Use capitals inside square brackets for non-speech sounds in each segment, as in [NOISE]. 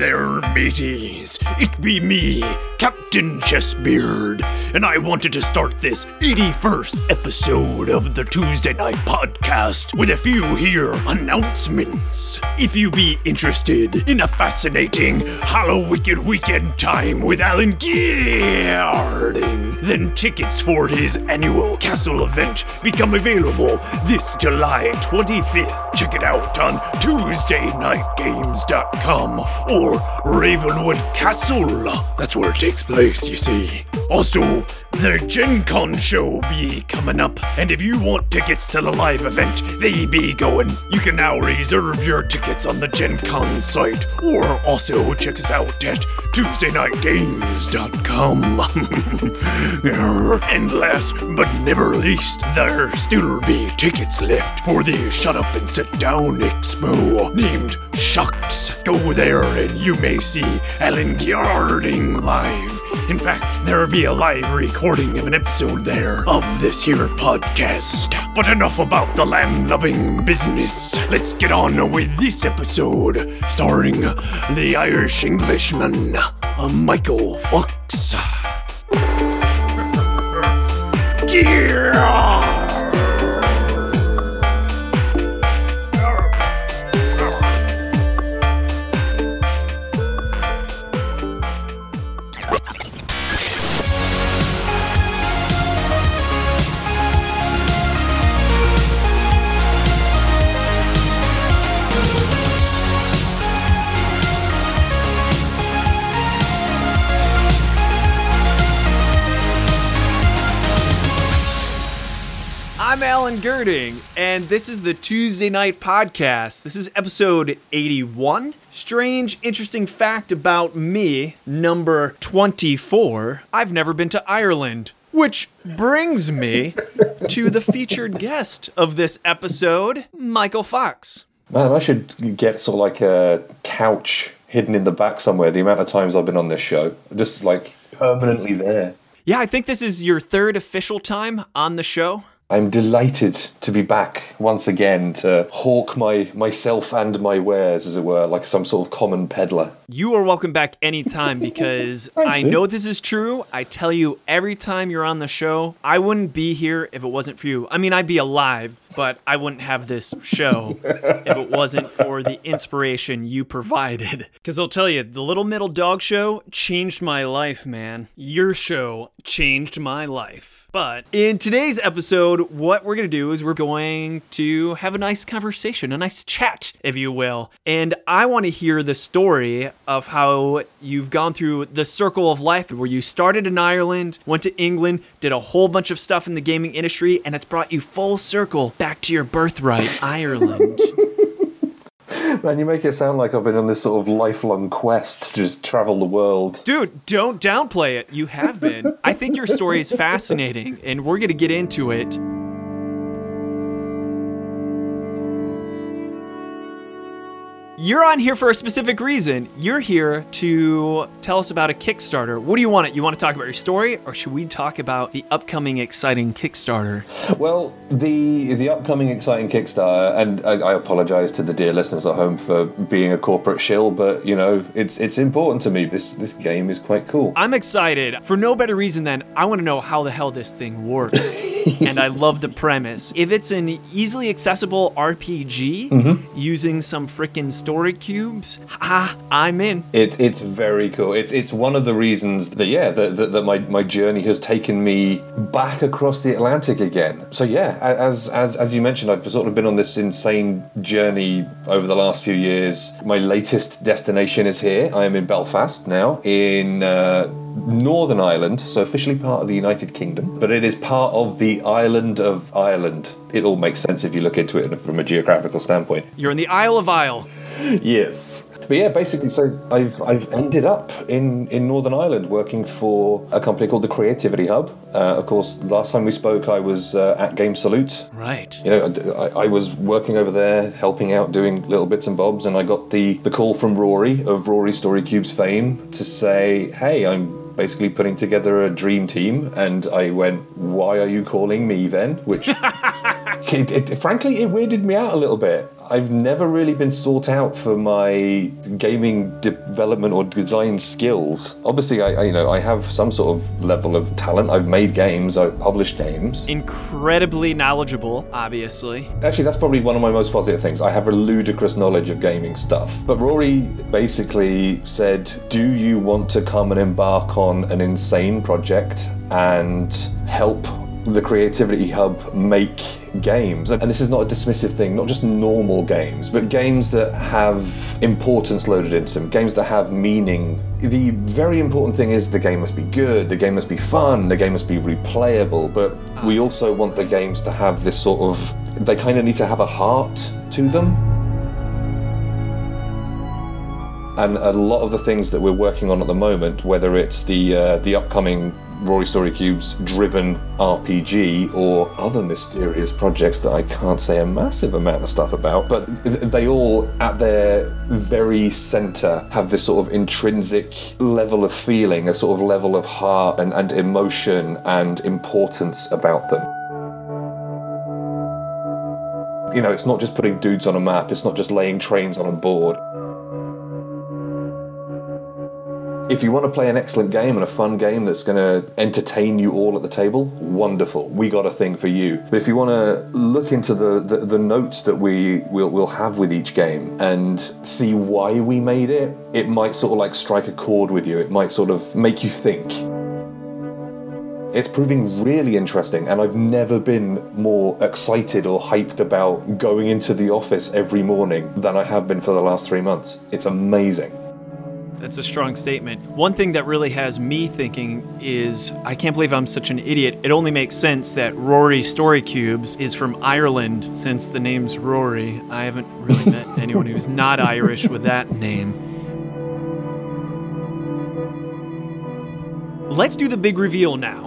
there, mateys. It be me, Captain Chessbeard, and I wanted to start this 81st episode of the Tuesday Night Podcast with a few here announcements. If you be interested in a fascinating Halloween weekend time with Alan Gerding, then tickets for his annual castle event become available this July 25th. Check it out on TuesdayKnightGames.com or Ravenwood Castle. That's where it takes place, you see. Also, the Gen Con show be coming up, and if you want tickets to the live event, they be going. You can now reserve your tickets on the Gen Con site, or also check us out at TuesdayKnightGames.com. [LAUGHS] and last but never least, there still be tickets left for the Shut Up and Sit Down Expo named SHUX. Go there and you may see Alan Gerding live. In fact, there'll be a live recording of an episode there of this here podcast. But enough about the lamb loving business. Let's get on with this episode starring the Irish Englishman, uh, Michael Fox. [LAUGHS] Yeah! Gerding, and this is the Tuesday Night Podcast. This is episode 81. Strange, interesting fact about me, number 24. I've never been to Ireland. Which brings me to the featured guest of this episode, Michael Fox. Man, I should get sort of like a couch hidden in the back somewhere. The amount of times I've been on this show, just like permanently there. Yeah, I think this is your third official time on the show. I'm delighted to be back once again to hawk my myself and my wares, as it were, like some sort of common peddler. You are welcome back anytime [LAUGHS] because I dude. know this is true. I tell you every time you're on the show, I wouldn't be here if it wasn't for you. I mean, I'd be alive, but I wouldn't have this show [LAUGHS] if it wasn't for the inspiration you provided. Because I'll tell you, the Little Metal Dog Show changed my life, man. Your show changed my life. But in today's episode, what we're going to do is we're going to have a nice conversation, a nice chat, if you will. And I want to hear the story of how you've gone through the circle of life where you started in Ireland, went to England, did a whole bunch of stuff in the gaming industry, and it's brought you full circle back to your birthright, Ireland. [LAUGHS] Man, you make it sound like I've been on this sort of lifelong quest to just travel the world. Dude, don't downplay it. You have been. I think your story is fascinating, and we're going to get into it. You're on here for a specific reason. You're here to tell us about a Kickstarter. What do you want? It? You want to talk about your story, or should we talk about the upcoming exciting Kickstarter? Well, the the upcoming exciting Kickstarter, and I, I apologise to the dear listeners at home for being a corporate shill, but you know it's it's important to me. This this game is quite cool. I'm excited for no better reason than I want to know how the hell this thing works. [LAUGHS] and I love the premise. If it's an easily accessible RPG mm-hmm. using some freaking story cubes, ah, I'm in. It, it's very cool. It's it's one of the reasons that yeah that, that, that my, my journey has taken me back across the Atlantic again. So yeah, as as as you mentioned, I've sort of been on this insane journey over the last few years. My latest destination is here. I am in Belfast now in. Uh, Northern Ireland, so officially part of the United Kingdom, but it is part of the island of Ireland. It all makes sense if you look into it from a geographical standpoint. You're in the Isle of Isle. [LAUGHS] Yes. But yeah, basically, so I've I've ended up in in Northern Ireland working for a company called the Creativity Hub. Uh, of course, last time we spoke, I was uh, at Game Salute. Right. You know, I, I was working over there, helping out, doing little bits and bobs, and I got the the call from Rory of Rory Story Cubes fame to say, "Hey, I'm." Basically, putting together a dream team, and I went, "Why are you calling me then?" Which [LAUGHS] it, it, frankly, it weirded me out a little bit. I've never really been sought out for my gaming development or design skills. Obviously, I, I you know I have some sort of level of talent. I've made games, I've published games. Incredibly knowledgeable, obviously. Actually, that's probably one of my most positive things. I have a ludicrous knowledge of gaming stuff. But Rory basically said, "Do you want to come and embark on an insane project and help the Creativity Hub make games. And this is not a dismissive thing, not just normal games, but games that have importance loaded into them, games that have meaning. The very important thing is the game must be good, the game must be fun, the game must be replayable, but we also want the games to have this sort of, they kind of need to have a heart to them. And a lot of the things that we're working on at the moment, whether it's the uh, the upcoming Rory Story Cubes driven RPG or other mysterious projects that I can't say a massive amount of stuff about, but they all, at their very center, have this sort of intrinsic level of feeling, a sort of level of heart and, and emotion and importance about them. You know, it's not just putting dudes on a map, it's not just laying trains on a board. If you want to play an excellent game and a fun game that's going to entertain you all at the table, wonderful. We got a thing for you. But if you want to look into the, the, the notes that we will will have with each game and see why we made it, it might sort of like strike a chord with you. It might sort of make you think. It's proving really interesting, and I've never been more excited or hyped about going into the office every morning than I have been for the last three months. It's amazing. That's a strong statement. One thing that really has me thinking is I can't believe I'm such an idiot. It only makes sense that Rory Story Cubes is from Ireland since the name's Rory. I haven't really met anyone who's not Irish with that name. Let's do the big reveal now.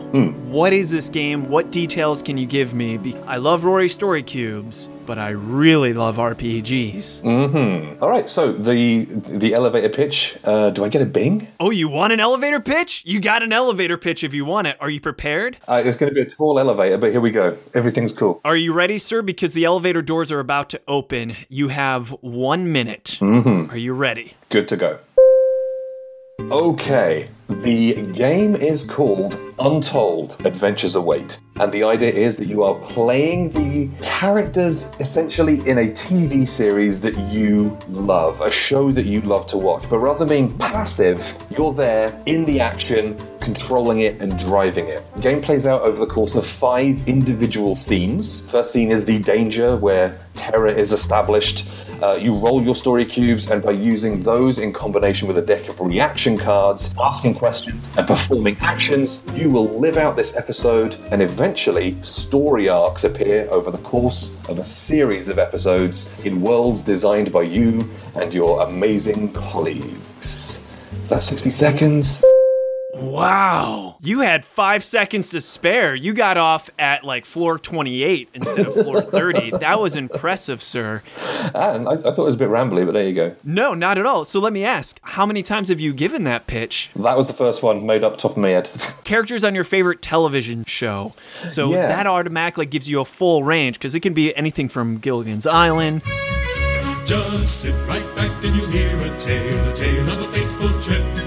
What is this game? What details can you give me? Be- I love Rory Story Cubes, but I really love RPGs. All right, so the the elevator pitch. Uh, do I get a bing? Oh, you want an elevator pitch? You got an elevator pitch if you want it. Are you prepared? Uh, it's going to be a tall elevator, but here we go. Everything's cool. Are you ready, sir? Because the elevator doors are about to open. You have one minute. Are you ready? Good to go. Okay, the game is called Untold Adventures Await. And the idea is that you are playing the characters essentially in a TV series that you love, a show that you love to watch. But rather than being passive, you're there in the action, controlling it and driving it. The game plays out over the course of five individual scenes. First scene is the danger, where terror is established. Uh, you roll your story cubes, and by using those in combination with a deck of reaction cards, asking questions, and performing actions, you will live out this episode, and eventually, story arcs appear over the course of a series of episodes in worlds designed by you and your amazing colleagues. Is that 60 seconds? Wow. You had five seconds to spare. You got off at like floor 28 instead of floor 30. [LAUGHS] That was impressive, sir. And I, I thought it was a bit rambly, but there you go. No, not at all. So let me ask how many times have you given that pitch? That was the first one made up top of my head. [LAUGHS] Characters on your favorite television show. So Yeah. that automatically gives you a full range because it can be anything from Gilligan's Island Just sit right back and you'll hear a tale, a tale of a fateful trip.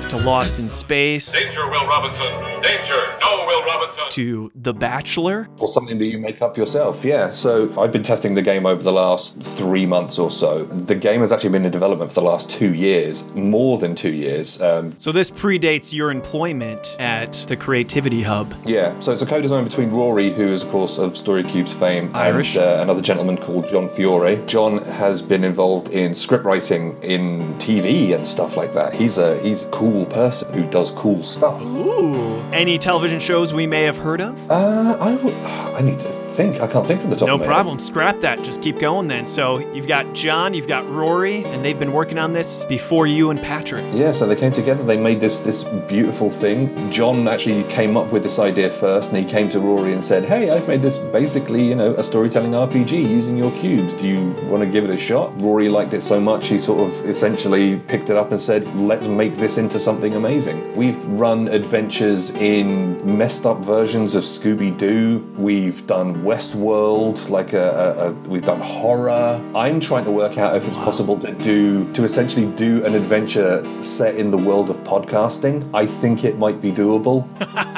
To Lost in Space Danger, Will Robinson! Danger! No, Will Robinson! to The Bachelor. or something that you make up yourself. Yeah. So I've been testing the game over the last three months or so. The game has actually been in development for the last two years, more than two years. Um, So this predates your employment at the Creativity Hub. yeah. So it's a co-design between Rory, who is of course of StoryCube's fame, Irish. and uh, another gentleman called John Fiore. John has been involved in script writing in TV and stuff like that. He's a he's a cool person who does cool stuff. Ooh. Any television shows we may have heard of? Uh, I would. I need to think. I can't think from the top. No of my head. problem. Scrap that. Just keep going then. So you've got John, you've got Rory, and they've been working on this before you and Patrick. Yeah, so they came together. They made this this beautiful thing. John actually came up with this idea first, and he came to Rory and said, "Hey, I've made this basically, you know, a storytelling RPG using your cubes. Do you want to give it a shot?" Rory liked it so much, he sort of essentially picked it up and said, "Let's make this into something amazing." We've run adventures in messed up versions of Scooby Doo. We've done Westworld, like a, a, a we've done horror. I'm trying to work out if it's possible to do to essentially do an adventure set in the world of podcasting. I think it might be doable.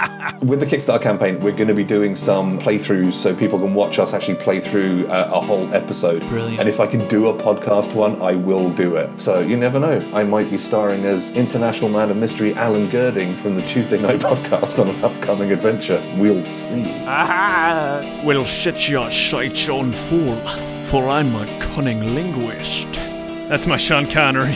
[LAUGHS] With the Kickstarter campaign, we're going to be doing some playthroughs so people can watch us actually play through uh, a whole episode. Brilliant. And if I can do a podcast one, I will do it. So you never know. I might be starring as international man of mystery Alan Gerding from the Tuesday Night [LAUGHS] podcast on an upcoming adventure. We'll see. Ah, Well, shut your sights on fool, for I'm a cunning linguist. that's my Sean Connery.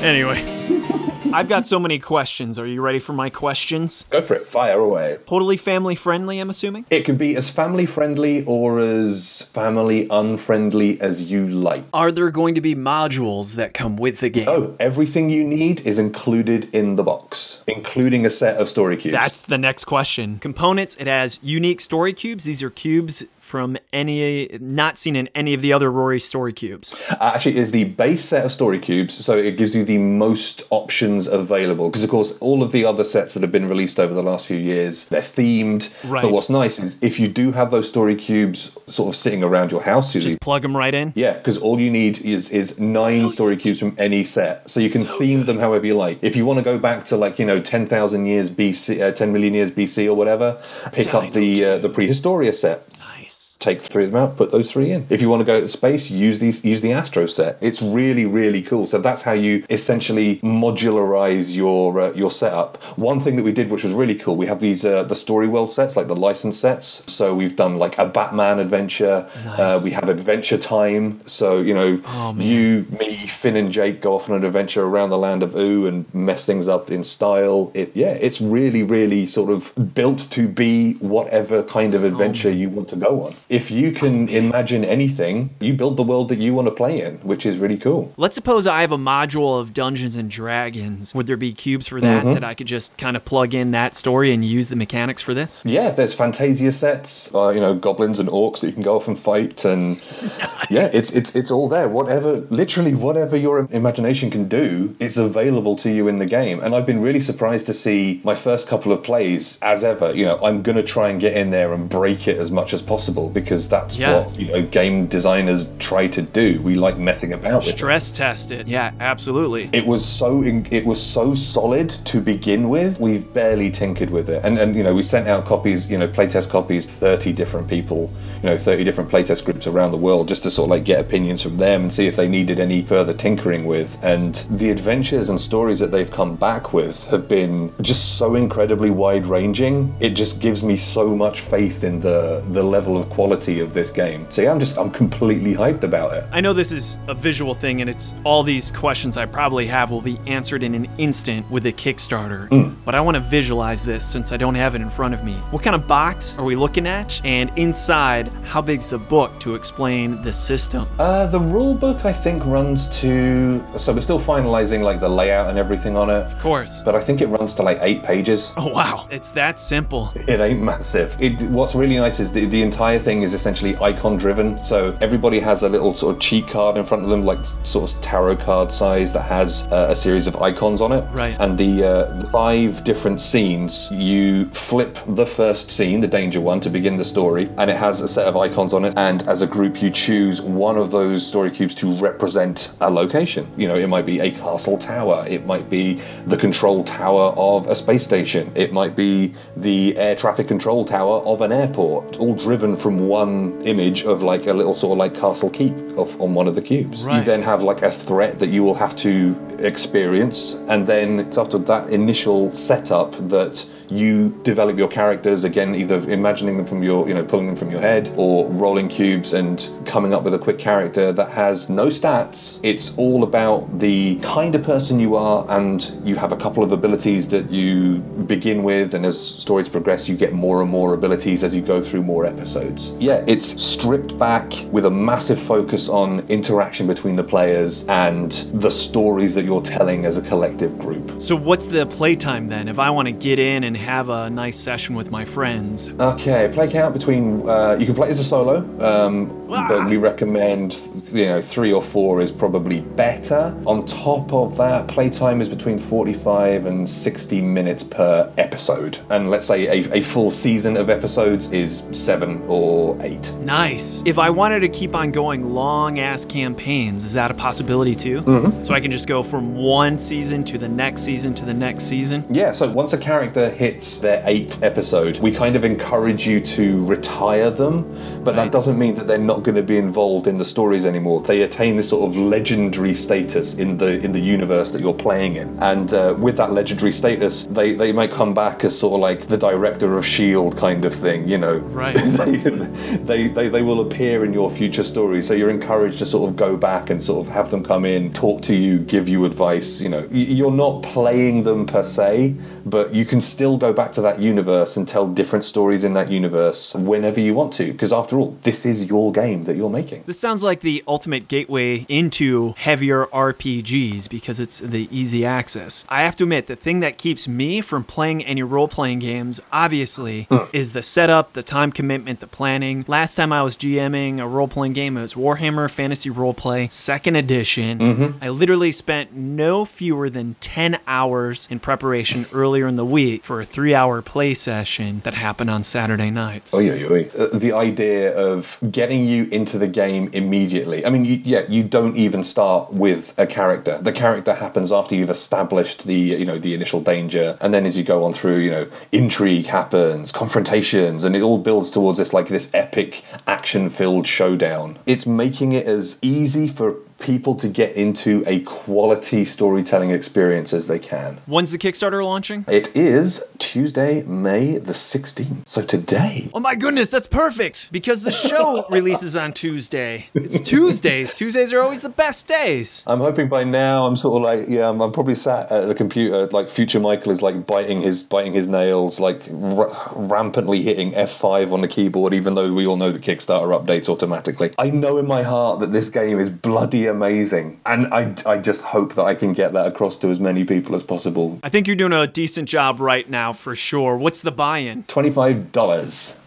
Anyway, [LAUGHS] I've got so many questions. Are you ready for my questions? Go for it. Fire away. Totally family friendly, I'm assuming? It could be as family friendly or as family unfriendly as you like. Are there going to be modules that come with the game? Oh, everything you need is included in the box, including a set of story cubes. That's the next question. Components, it has unique story cubes. These are cubes from any, not seen in any of the other Rory story cubes. Uh, actually is the base set of story cubes, so it gives you the most options available. Because of course, all of the other sets that have been released over the last few years, they're themed. Right. But what's nice is if you do have those story cubes sort of sitting around your house, usually. Just plug them right in. yeah, because all you need is is nine story cubes from any set, so you can theme them however you like. If you want to go back to like you know ten thousand years BC, uh, ten million years BC or whatever, pick up the uh, the prehistoria set Nice. Take three of them out, put those three in. If you want to go to space, use these use the Astro set. It's really really cool. So that's how you essentially modularize your uh, your setup. One thing that we did, which was really cool, we have these uh, the story world sets, like the license sets. So we've done like a Batman adventure. Uh, we have Adventure Time. So you know, Oh, you, me, Finn, and Jake go off on an adventure around the land of Ooo and mess things up in style. It yeah, it's really really sort of built to be whatever kind Oh, of adventure you want to go on. If you can imagine anything, you build the world that you want to play in, which is really cool. Let's suppose I have a module of Dungeons and Dragons. Would there be cubes for that that I could just kind of plug in that story and use the mechanics for this? Yeah, there's Fantasia sets, uh, you know, goblins and orcs that you can go off and fight, and [LAUGHS] yeah, it's it's it's all there. Whatever, literally, whatever your imagination can do, it's available to you in the game. And I've been really surprised to see my first couple of plays, as ever. You know, I'm gonna try and get in there and break it as much as possible because that's Yeah. what you know game designers try to do. We like messing about with. Stress test it. Yeah, absolutely. It was so in, it was so solid to begin with. We've barely tinkered with it, and and you know we sent out copies, you know, playtest copies, to thirty different people, you know, thirty different playtest groups around the world, just to sort of like get opinions from them and see if they needed any further tinkering with. And the adventures and stories that they've come back with have been just so incredibly wide ranging. It just gives me so much faith in the the level of quality of this game. So yeah, I'm just I'm completely hyped about it. I know this is a visual thing, and it's all these questions I probably have will be answered in an instant with a Kickstarter. But I want to visualize this since I don't have it in front of me. What kind of box are we looking at? And inside, how big's the book to explain the system? Uh, the rule book I think runs to so we're still finalizing like the layout and everything on it, Of course. but I think it runs to like eight pages. Oh wow, it's that simple. [LAUGHS] It ain't massive. It, what's really nice is the, the entire thing is essentially icon driven. So everybody has a little sort of cheat card in front of them, like sort of tarot card size, that has uh, a series of icons on it. Right. And the, uh, the five different scenes, you flip the first scene, the danger one, to begin the story, and it has a set of icons on it. And as a group, you choose one of those story cubes to represent a location. You know, it might be a castle tower, it might be the control tower of a space station, it might be the air traffic control tower of an airport, all driven from one image of like a little sort of like castle keep of, on one of the cubes. You then have like a threat that you will have to experience, and then it's after that initial setup that you develop your characters again, either imagining them from your, you know, pulling them from your head, or rolling cubes and coming up with a quick character that has no stats. It's all about the kind of person you are, and you have a couple of abilities that you begin with, and as stories progress, you get more and more abilities as you go through more episodes. Yeah, it's stripped back with a massive focus on interaction between the players and the stories that you're telling as a collective group. So what's the playtime then? If I want to get in and have a nice session with my friends. Okay, play count between. Uh, you can play as a solo, um, but we recommend you know three or four is probably better. On top of that, playtime is between forty-five and sixty minutes per episode, and let's say a, a full season of episodes is seven or or eight. Nice. If I wanted to keep on going long ass campaigns, is that a possibility too? Mm-hmm. So I can just go from one season to the next season to the next season? Yeah, so once a character hits their eighth episode, we kind of encourage you to retire them, but Right. that doesn't mean that they're not going to be involved in the stories anymore. They attain this sort of legendary status in the in the universe that you're playing in, and uh, with that legendary status, they they might come back as sort of like the director of Shield kind of thing, you know. Right. [LAUGHS] they, [LAUGHS] they, they, they will appear in your future stories. So you're encouraged to sort of go back and sort of have them come in, talk to you, give you advice. You know, you're not playing them per se, but you can still go back to that universe and tell different stories in that universe whenever you want to. Because after all, this is your game that you're making. This sounds like the ultimate gateway into heavier RPGs because it's the easy access. I have to admit, the thing that keeps me from playing any role playing games, obviously, hmm. is the setup, the time commitment, the planning. Last time I was GMing a role playing game, it was Warhammer Fantasy Roleplay, second edition. I literally spent no fewer than 10 hours in preparation earlier in the week for a three hour play session that happened on Saturday nights. Oh, yeah, yeah. Uh, the idea of getting you into the game immediately. I mean, you, yeah, you don't even start with a character. The character happens after you've established the, you know, the initial danger, and then as you go on through, you know, intrigue happens, confrontations, and it all builds towards this like this epic action-filled showdown. It's making it as easy for people to get into a quality storytelling experience as they can. When's the Kickstarter launching? It is Tuesday, May the 16th. So today, Oh my goodness, that's perfect because the show [LAUGHS] releases on Tuesday. It's Tuesdays. Tuesdays are always the best days. I'm hoping by now I'm sort of like yeah I'm, I'm probably sat at a computer like future Michael is like biting his biting his nails like r- rampantly hitting F5 on the keyboard even though we all know the Kickstarter updates automatically. I know in my heart that this game is bloody amazing and I, I just hope that I can get that across to as many people as possible. I think you're doing a decent job right now for sure. What's the buy-in? $25.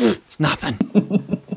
It's nothing. [LAUGHS]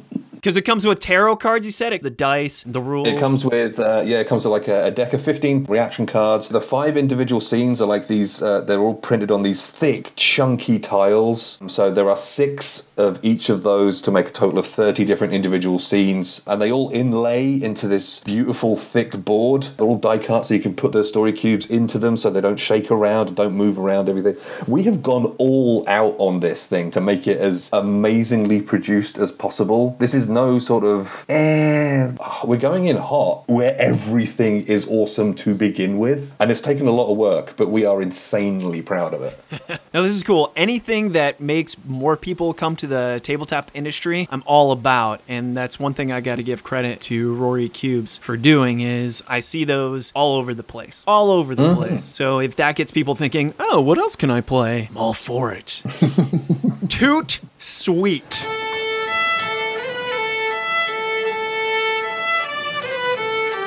Because it comes with tarot cards, you said it, the dice, the rules. It comes with uh, yeah, it comes with like a, a deck of fifteen reaction cards. The five individual scenes are like these. Uh, they're all printed on these thick, chunky tiles. So there are six of each of those to make a total of thirty different individual scenes, and they all inlay into this beautiful thick board. They're all die cuts, so you can put the story cubes into them, so they don't shake around, don't move around. Everything. We have gone all out on this thing to make it as amazingly produced as possible. This is no sort of eh. We're going in hot where everything is awesome to begin with, and it's taken a lot of work, but we are insanely proud of it. [LAUGHS] Now, this is cool. Anything that makes more people come to the tabletop industry, I'm all about. And that's one thing I got to give credit to Rory Cubes for doing is I see those all over the place. All over the place. So if that gets people thinking, oh, what else can I play? I'm all for it. [LAUGHS] Toot sweet.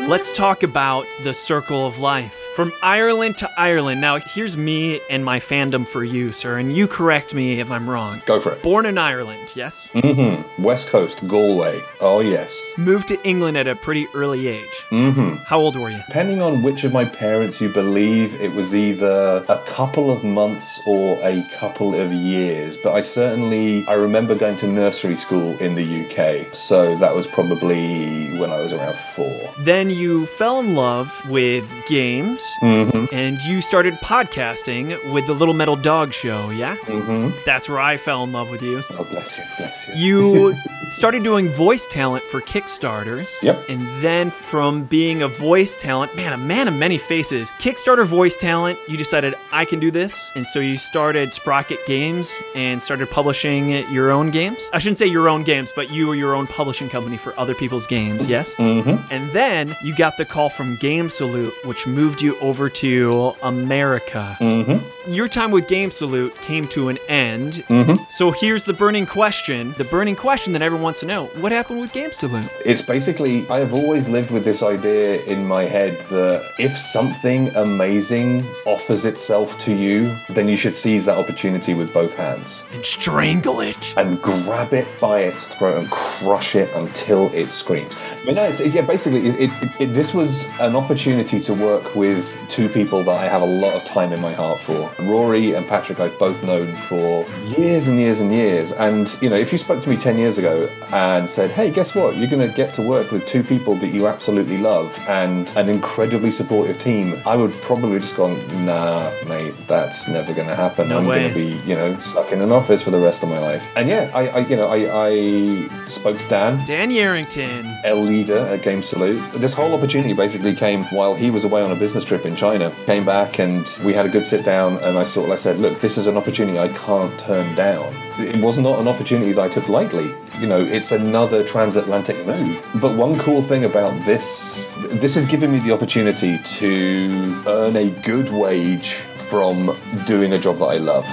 Let's talk about the circle of life. From Ireland to Ireland. Now, here's me and my fandom for you, sir, and you correct me if I'm wrong. Go for it. Born in Ireland, yes? Mm-hmm. West Coast, Galway. Oh yes. Moved to England at a pretty early age. Mm-hmm. How old were you? Depending on which of my parents you believe, it was either a couple of months or a couple of years. But I certainly I remember going to nursery school in the UK, so that was probably when I was around four. Then you fell in love with games, and you started podcasting with the Little Metal Dog Show, yeah? Mm-hmm. That's where I fell in love with you. Oh bless you, bless you. You [LAUGHS] started doing voice talent for Kickstarters. Yep. And then from being a voice talent, man, a man of many faces, Kickstarter voice talent, you decided I can do this. And so you started Sprocket Games and started publishing your own games. I shouldn't say your own games, but you were your own publishing company for other people's games, yes? Mm-hmm. And then you got the call from Game Salute, which moved you over to America. Mm-hmm. Your time with Game Salute came to an end. So here's the burning question. The burning question that everyone wants to know. What happened with Game Salute? It's basically, I have always lived with this idea in my head that if something amazing offers itself to you, then you should seize that opportunity with both hands And strangle it. and grab it by its throat and crush it until it screams. But no, yeah, basically, it, it, it, this was an opportunity to work with two people that I have a lot of time in my heart for. Rory and Patrick, I've both known for years and years and years. And, you know, if you spoke to me 10 years ago and said, hey, guess what? You're going to get to work with two people that you absolutely love and an incredibly supportive team, I would probably just gone, nah, mate, that's never going to happen. No I'm going to be, you know, stuck in an office for the rest of my life. And yeah, I, I you know, I, I spoke to Dan, Dan Yarrington. L leader at Game Salute. This whole opportunity basically came while he was away on a business trip in China. Came back and we had a good sit down, and I sort of I said, look, this is an opportunity I can't turn down. It was not an opportunity that I took lightly. You know, it's another transatlantic move. But one cool thing about this, this has given me the opportunity to earn a good wage from doing a job that I love.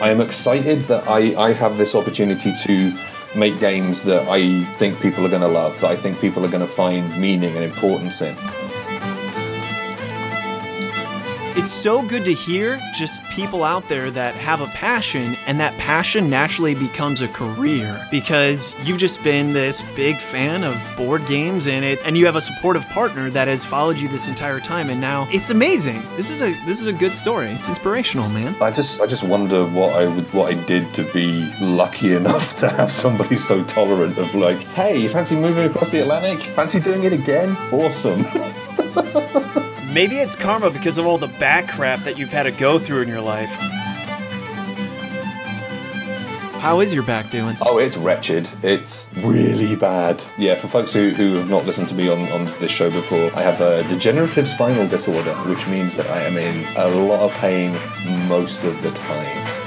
I am excited that I, I have this opportunity to make games that I think people are going to love, that I think people are going to find meaning and importance in. It's so good to hear just people out there that have a passion and that passion naturally becomes a career because you've just been this big fan of board games and it and you have a supportive partner that has followed you this entire time and now it's amazing. This is a this is a good story. It's inspirational, man. I just I just wonder what I would what I did to be lucky enough to have somebody so tolerant of like, hey, fancy moving across the Atlantic? Fancy doing it again? Awesome. [LAUGHS] Maybe it's karma because of all the back crap that you've had to go through in your life. How is your back doing? Oh, it's wretched. It's really bad. Yeah, for folks who, who have not listened to me on, on this show before, I have a degenerative spinal disorder, which means that I am in a lot of pain most of the time.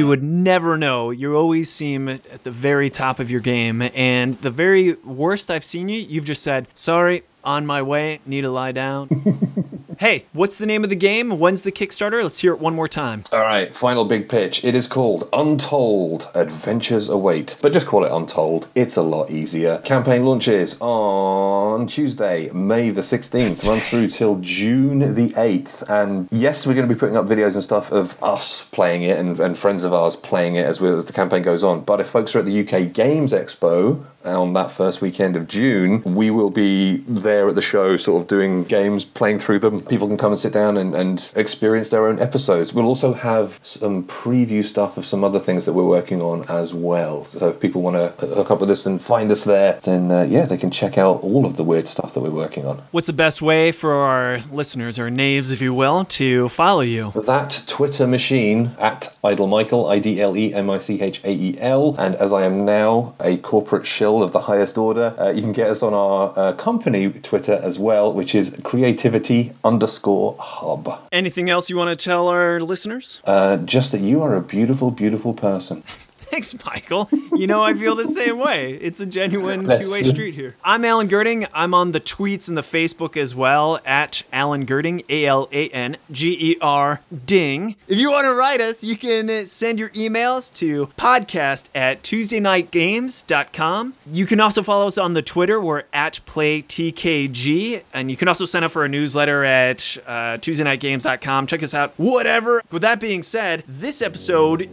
You would never know. You always seem at the very top of your game. And the very worst I've seen you, you've just said, sorry, on my way, need to lie down. [LAUGHS] hey, what's the name of the game? When's the Kickstarter? Let's hear it one more time. All right, final big pitch. It is called Untold Adventures Await, but just call it Untold. It's a lot easier. Campaign launches on Tuesday, May the 16th, run through till June the 8th. And yes, we're going to be putting up videos and stuff of us playing it and, and friends of ours playing it as, we, as the campaign goes on. But if folks are at the UK Games Expo on that first weekend of June, we will be there at the show, sort of doing games, playing through them. People can come and sit down and, and experience their own episodes. We'll also have some preview stuff of some other things that we're working on as well. So if people want to hook up with us and find us there, then uh, yeah, they can check out all of the weird stuff that we're working on. What's the best way for our listeners, or knaves, if you will, to follow you? That Twitter machine at Idle Michael, I D L E M I C H A E L. And as I am now a corporate shill of the highest order, uh, you can get us on our uh, company Twitter as well, which is creativity underscore hub. Anything else you want to tell our listeners? Uh, just that you are a beautiful, beautiful person. Thanks, Michael. You know, I feel the same way. It's a genuine two way street here. I'm Alan Gerding. I'm on the tweets and the Facebook as well at Alan Gerding, A L A N G E R Ding. If you want to write us, you can send your emails to podcast at TuesdayKnightGames.com. You can also follow us on the Twitter. We're at PlayTKG. And you can also sign up for a newsletter at uh, TuesdayKnightGames.com. Check us out. Whatever. With that being said, this episode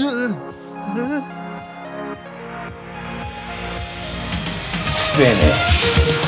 is. Finish.